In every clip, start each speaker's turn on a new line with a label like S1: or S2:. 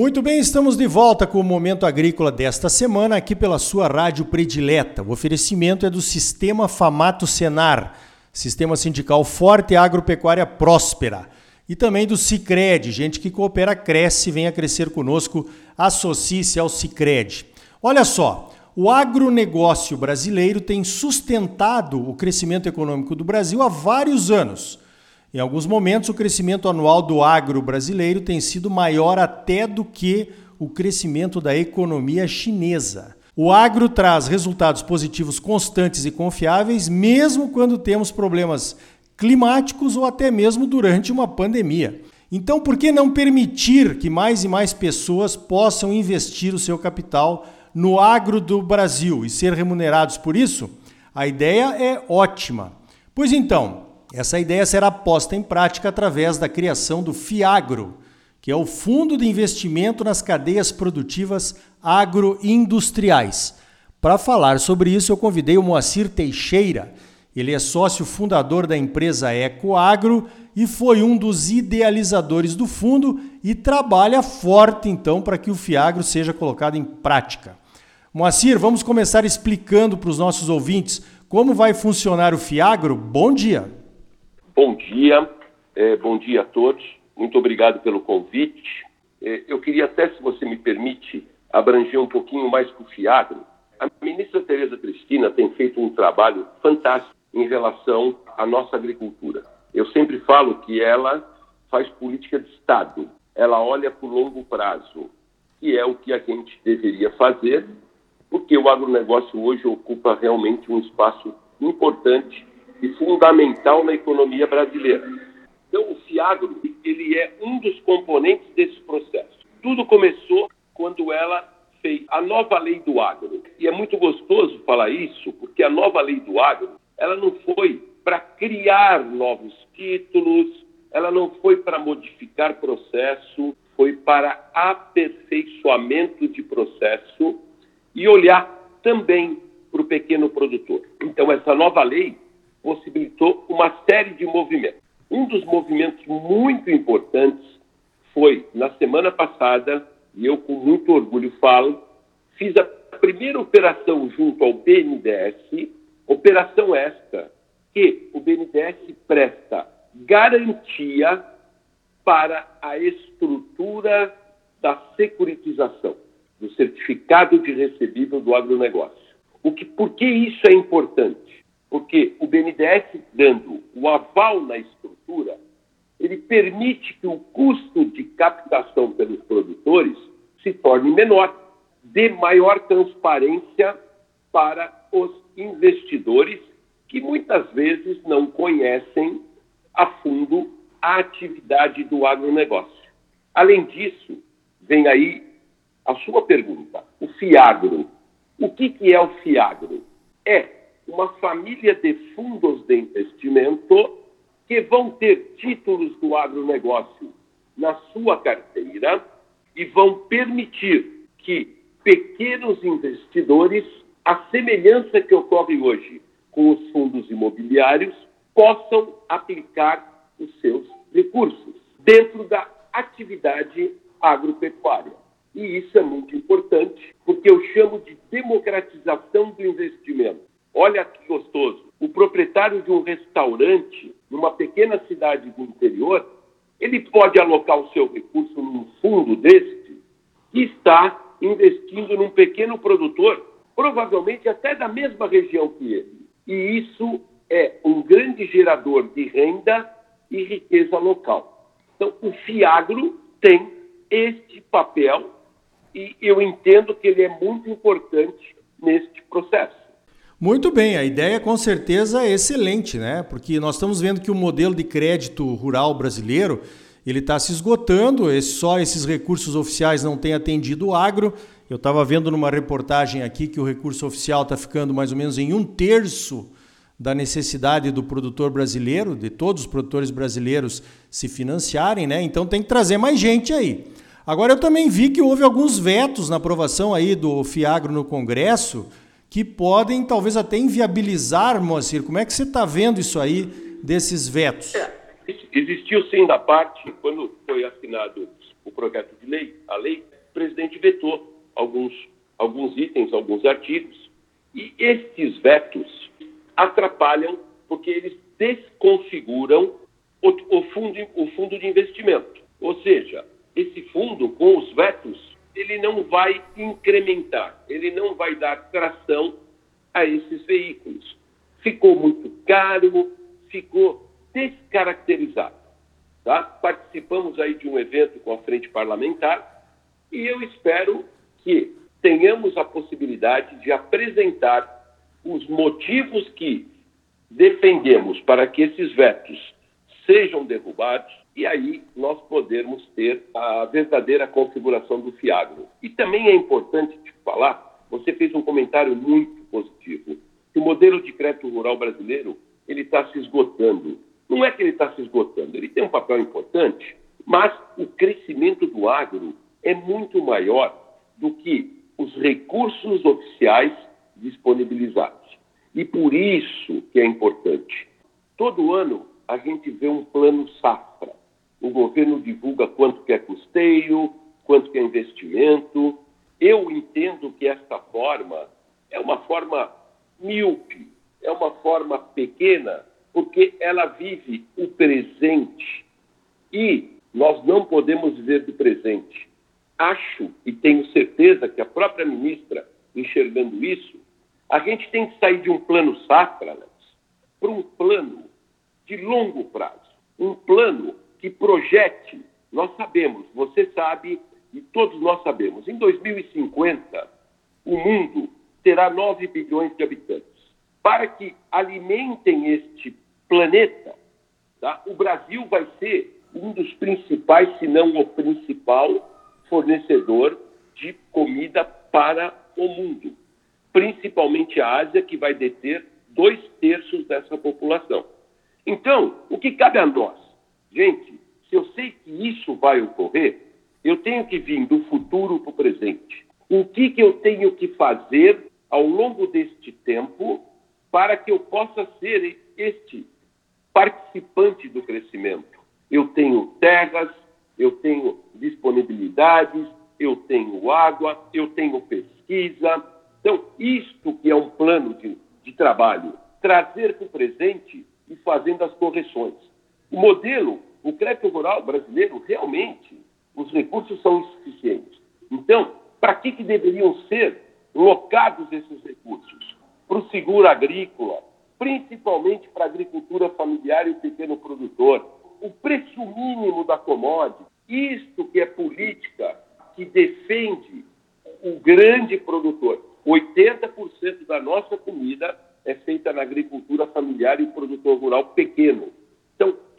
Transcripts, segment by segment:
S1: Muito bem, estamos de volta com o Momento Agrícola desta semana, aqui pela sua rádio predileta. O oferecimento é do Sistema Famato Senar, Sistema Sindical Forte e Agropecuária Próspera. E também do Cicred, gente que coopera, cresce, venha crescer conosco, associe-se ao Cicred. Olha só, o agronegócio brasileiro tem sustentado o crescimento econômico do Brasil há vários anos. Em alguns momentos, o crescimento anual do agro brasileiro tem sido maior até do que o crescimento da economia chinesa. O agro traz resultados positivos constantes e confiáveis, mesmo quando temos problemas climáticos ou até mesmo durante uma pandemia. Então, por que não permitir que mais e mais pessoas possam investir o seu capital no agro do Brasil e ser remunerados por isso? A ideia é ótima. Pois então, essa ideia será posta em prática através da criação do FIAGRO, que é o Fundo de Investimento nas Cadeias Produtivas Agroindustriais. Para falar sobre isso, eu convidei o Moacir Teixeira. Ele é sócio fundador da empresa Ecoagro e foi um dos idealizadores do fundo e trabalha forte então para que o Fiagro seja colocado em prática. Moacir, vamos começar explicando para os nossos ouvintes como vai funcionar o Fiagro. Bom dia.
S2: Bom dia, é, bom dia a todos. Muito obrigado pelo convite. É, eu queria até, se você me permite, abranger um pouquinho mais o FIAGRO. A ministra Tereza Cristina tem feito um trabalho fantástico em relação à nossa agricultura. Eu sempre falo que ela faz política de Estado. Ela olha para o longo prazo, que é o que a gente deveria fazer, porque o agronegócio hoje ocupa realmente um espaço importante e fundamental na economia brasileira. Então, o FIAGRO ele é um dos componentes desse processo. Tudo começou quando ela fez a nova lei do agro. E é muito gostoso falar isso, porque a nova lei do agro, ela não foi para criar novos títulos, ela não foi para modificar processo, foi para aperfeiçoamento de processo e olhar também para o pequeno produtor. Então, essa nova lei possibilitou uma série de movimentos. Um dos movimentos muito importantes foi, na semana passada, e eu com muito orgulho falo, fiz a primeira operação junto ao BNDES, operação esta que o BNDES presta garantia para a estrutura da securitização, do certificado de recebível do agronegócio. O que, por que isso é importante? Porque o BNDES dando o aval na estrutura, ele permite que o custo de captação pelos produtores se torne menor, dê maior transparência para os investidores que muitas vezes não conhecem a fundo a atividade do agronegócio. Além disso, vem aí a sua pergunta: o FIAGRO. O que, que é o FIAGRO? É uma família de fundos de investimento que vão ter títulos do agronegócio na sua carteira e vão permitir que pequenos investidores, a semelhança que ocorre hoje com os fundos imobiliários, possam aplicar os seus recursos dentro da atividade agropecuária. E isso é muito importante, porque eu chamo de democratização do investimento. Olha que gostoso. O proprietário de um restaurante numa pequena cidade do interior, ele pode alocar o seu recurso num fundo deste e está investindo num pequeno produtor, provavelmente até da mesma região que ele. E isso é um grande gerador de renda e riqueza local. Então, o Fiagro tem este papel e eu entendo que ele é muito importante neste processo.
S1: Muito bem, a ideia com certeza é excelente, né? Porque nós estamos vendo que o modelo de crédito rural brasileiro ele está se esgotando, só esses recursos oficiais não têm atendido o agro. Eu estava vendo numa reportagem aqui que o recurso oficial está ficando mais ou menos em um terço da necessidade do produtor brasileiro, de todos os produtores brasileiros se financiarem, né? Então tem que trazer mais gente aí. Agora eu também vi que houve alguns vetos na aprovação aí do Fiagro no Congresso que podem talvez até inviabilizar, Moacir. Como é que você está vendo isso aí desses vetos?
S2: É, existiu sim da parte, quando foi assinado o projeto de lei, a lei, o presidente vetou alguns, alguns itens, alguns artigos, e estes vetos atrapalham porque eles desconfiguram o, o, fundo, o fundo de investimento. Ou seja, esse fundo, com os vetos, ele não vai incrementar, ele não vai dar tração a esses veículos. Ficou muito caro, ficou descaracterizado. Tá? Participamos aí de um evento com a frente parlamentar e eu espero que tenhamos a possibilidade de apresentar os motivos que defendemos para que esses vetos sejam derrubados e aí nós podermos ter a verdadeira configuração do FIAGRO. E também é importante te falar, você fez um comentário muito positivo, que o modelo de crédito rural brasileiro ele está se esgotando. Não é que ele está se esgotando, ele tem um papel importante, mas o crescimento do agro é muito maior do que os recursos oficiais disponibilizados. E por isso que é importante. Todo ano a gente vê um plano safra. O governo divulga quanto que é custeio, quanto que é investimento. Eu entendo que esta forma é uma forma míope, é uma forma pequena, porque ela vive o presente. E nós não podemos viver do presente. Acho e tenho certeza que a própria ministra, enxergando isso, a gente tem que sair de um plano safra para um plano de longo prazo. Um plano que projete, nós sabemos, você sabe e todos nós sabemos, em 2050, o mundo terá 9 bilhões de habitantes. Para que alimentem este planeta, tá? o Brasil vai ser um dos principais, se não o principal, fornecedor de comida para o mundo, principalmente a Ásia, que vai deter dois terços dessa população. Então, o que cabe a nós? Gente, se eu sei que isso vai ocorrer, eu tenho que vir do futuro para o presente. O que, que eu tenho que fazer ao longo deste tempo para que eu possa ser este participante do crescimento? Eu tenho terras, eu tenho disponibilidades, eu tenho água, eu tenho pesquisa. Então, isto que é um plano de, de trabalho, trazer para o presente e fazendo as correções. O modelo, o crédito rural brasileiro, realmente, os recursos são insuficientes. Então, para que, que deveriam ser locados esses recursos? Para o seguro agrícola, principalmente para a agricultura familiar e o pequeno produtor. O preço mínimo da commodity, isto que é política que defende o grande produtor. 80% da nossa comida é feita na agricultura familiar e produtor rural pequeno.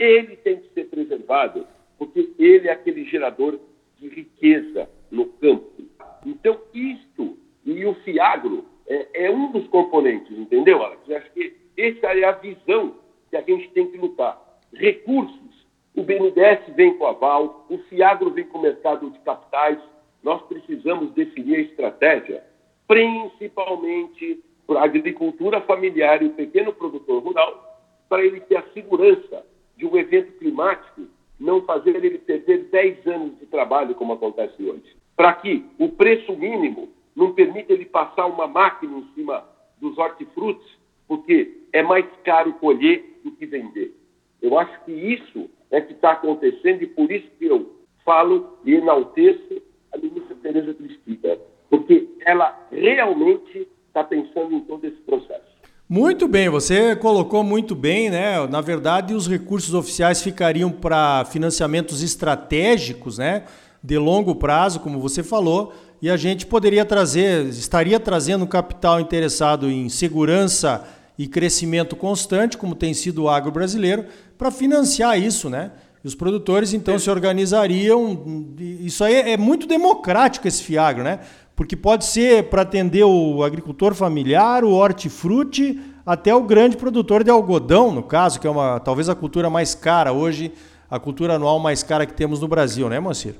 S2: Ele tem que ser preservado, porque ele é aquele gerador de riqueza no campo. Então, isto e o FIAGRO é, é um dos componentes, entendeu, Alex? Eu acho que essa é a visão que a gente tem que lutar. Recursos. O BNDES vem com aval, o FIAGRO vem com o mercado de capitais. Nós precisamos definir a estratégia, principalmente para a agricultura familiar e o pequeno produtor rural, para ele ter a segurança de um evento climático não fazer ele perder 10 anos de trabalho, como acontece hoje. Para que o preço mínimo não permita ele passar uma máquina em cima dos hortifrutos, porque é mais caro colher do que vender. Eu acho que isso é que está acontecendo e por isso que eu falo e enalteço a ministra Tereza Cristina, porque ela realmente está pensando em todo esse processo.
S1: Muito bem, você colocou muito bem, né? Na verdade, os recursos oficiais ficariam para financiamentos estratégicos, né? De longo prazo, como você falou, e a gente poderia trazer, estaria trazendo capital interessado em segurança e crescimento constante, como tem sido o agro brasileiro, para financiar isso, né? E os produtores então se organizariam. Isso aí é muito democrático esse Fiagro, né? Porque pode ser para atender o agricultor familiar, o hortifruti, até o grande produtor de algodão, no caso, que é uma talvez a cultura mais cara hoje, a cultura anual mais cara que temos no Brasil, né, Moacir?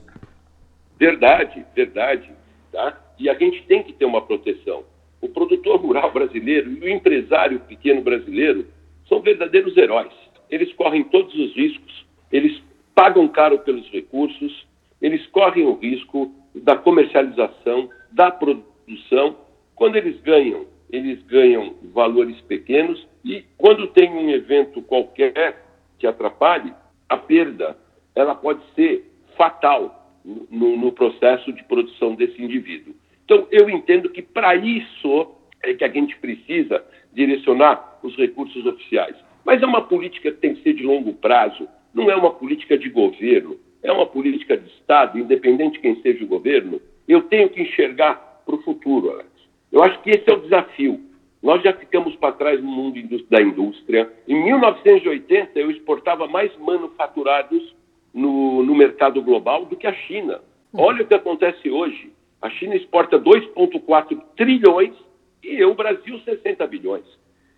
S2: Verdade, verdade. Tá? E a gente tem que ter uma proteção. O produtor rural brasileiro e o empresário pequeno brasileiro são verdadeiros heróis. Eles correm todos os riscos, eles pagam caro pelos recursos, eles correm o risco da comercialização, da produção. Quando eles ganham, eles ganham valores pequenos e quando tem um evento qualquer que atrapalhe, a perda ela pode ser fatal no, no processo de produção desse indivíduo. Então, eu entendo que para isso é que a gente precisa direcionar os recursos oficiais. Mas é uma política que tem que ser de longo prazo, não é uma política de governo, é uma política de Estado, independente de quem seja o governo. Eu tenho que enxergar para o futuro, Alex. Eu acho que esse é o desafio. Nós já ficamos para trás no mundo da indústria. Em 1980, eu exportava mais manufaturados no, no mercado global do que a China. Olha o que acontece hoje. A China exporta 2,4 trilhões e eu, Brasil, 60 bilhões.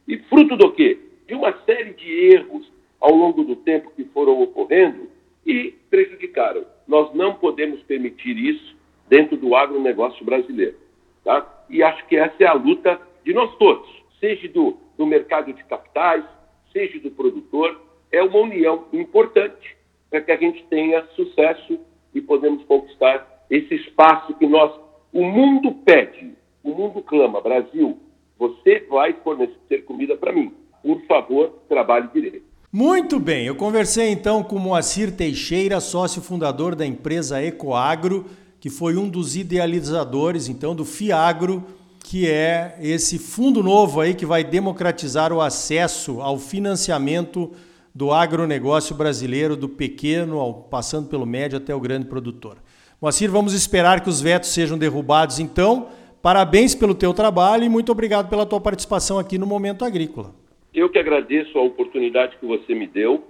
S2: E fruto do quê? De uma série de erros ao longo do tempo que foram ocorrendo e prejudicaram. Nós não podemos permitir isso dentro do agronegócio brasileiro. Tá? E acho que essa é a luta de nós todos, seja do, do mercado de capitais, seja do produtor. É uma união importante para que a gente tenha sucesso e podemos conquistar esse espaço que nós, o mundo pede, o mundo clama, Brasil, você vai fornecer comida para mim. Por favor, trabalhe direito.
S1: Muito bem, eu conversei então com Moacir Teixeira, sócio fundador da empresa Ecoagro, que foi um dos idealizadores então do FIAGRO, que é esse fundo novo aí que vai democratizar o acesso ao financiamento do agronegócio brasileiro, do pequeno, ao, passando pelo médio até o grande produtor. Moacir, vamos esperar que os vetos sejam derrubados então. Parabéns pelo teu trabalho e muito obrigado pela tua participação aqui no Momento Agrícola.
S2: Eu que agradeço a oportunidade que você me deu.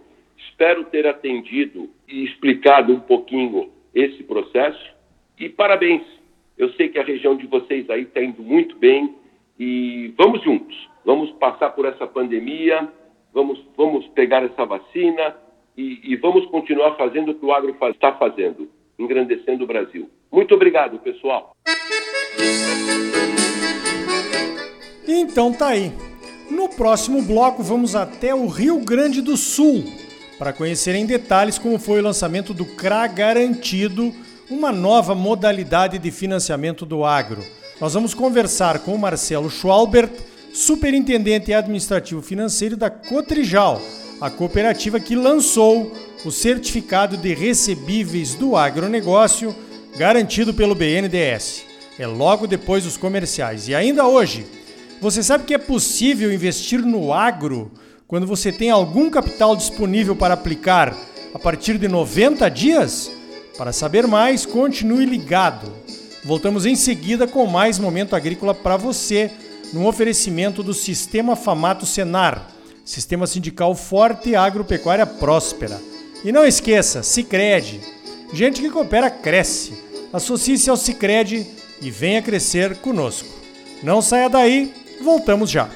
S2: Espero ter atendido e explicado um pouquinho esse processo. E parabéns. Eu sei que a região de vocês aí está indo muito bem e vamos juntos. Vamos passar por essa pandemia, vamos, vamos pegar essa vacina e, e vamos continuar fazendo o que o agro está fazendo, engrandecendo o Brasil. Muito obrigado, pessoal.
S1: Então tá aí. No próximo bloco, vamos até o Rio Grande do Sul para conhecer em detalhes como foi o lançamento do CRA Garantido, uma nova modalidade de financiamento do agro. Nós vamos conversar com o Marcelo Schwalbert, superintendente administrativo financeiro da Cotrijal, a cooperativa que lançou o certificado de recebíveis do agronegócio garantido pelo BNDES. É logo depois dos comerciais. E ainda hoje, você sabe que é possível investir no agro quando você tem algum capital disponível para aplicar a partir de 90 dias? Para saber mais, continue ligado. Voltamos em seguida com mais momento agrícola para você, no oferecimento do Sistema Famato Senar, Sistema Sindical Forte e Agropecuária Próspera. E não esqueça, Sicredi. Gente que coopera cresce. Associe-se ao Sicredi e venha crescer conosco. Não saia daí Voltamos já.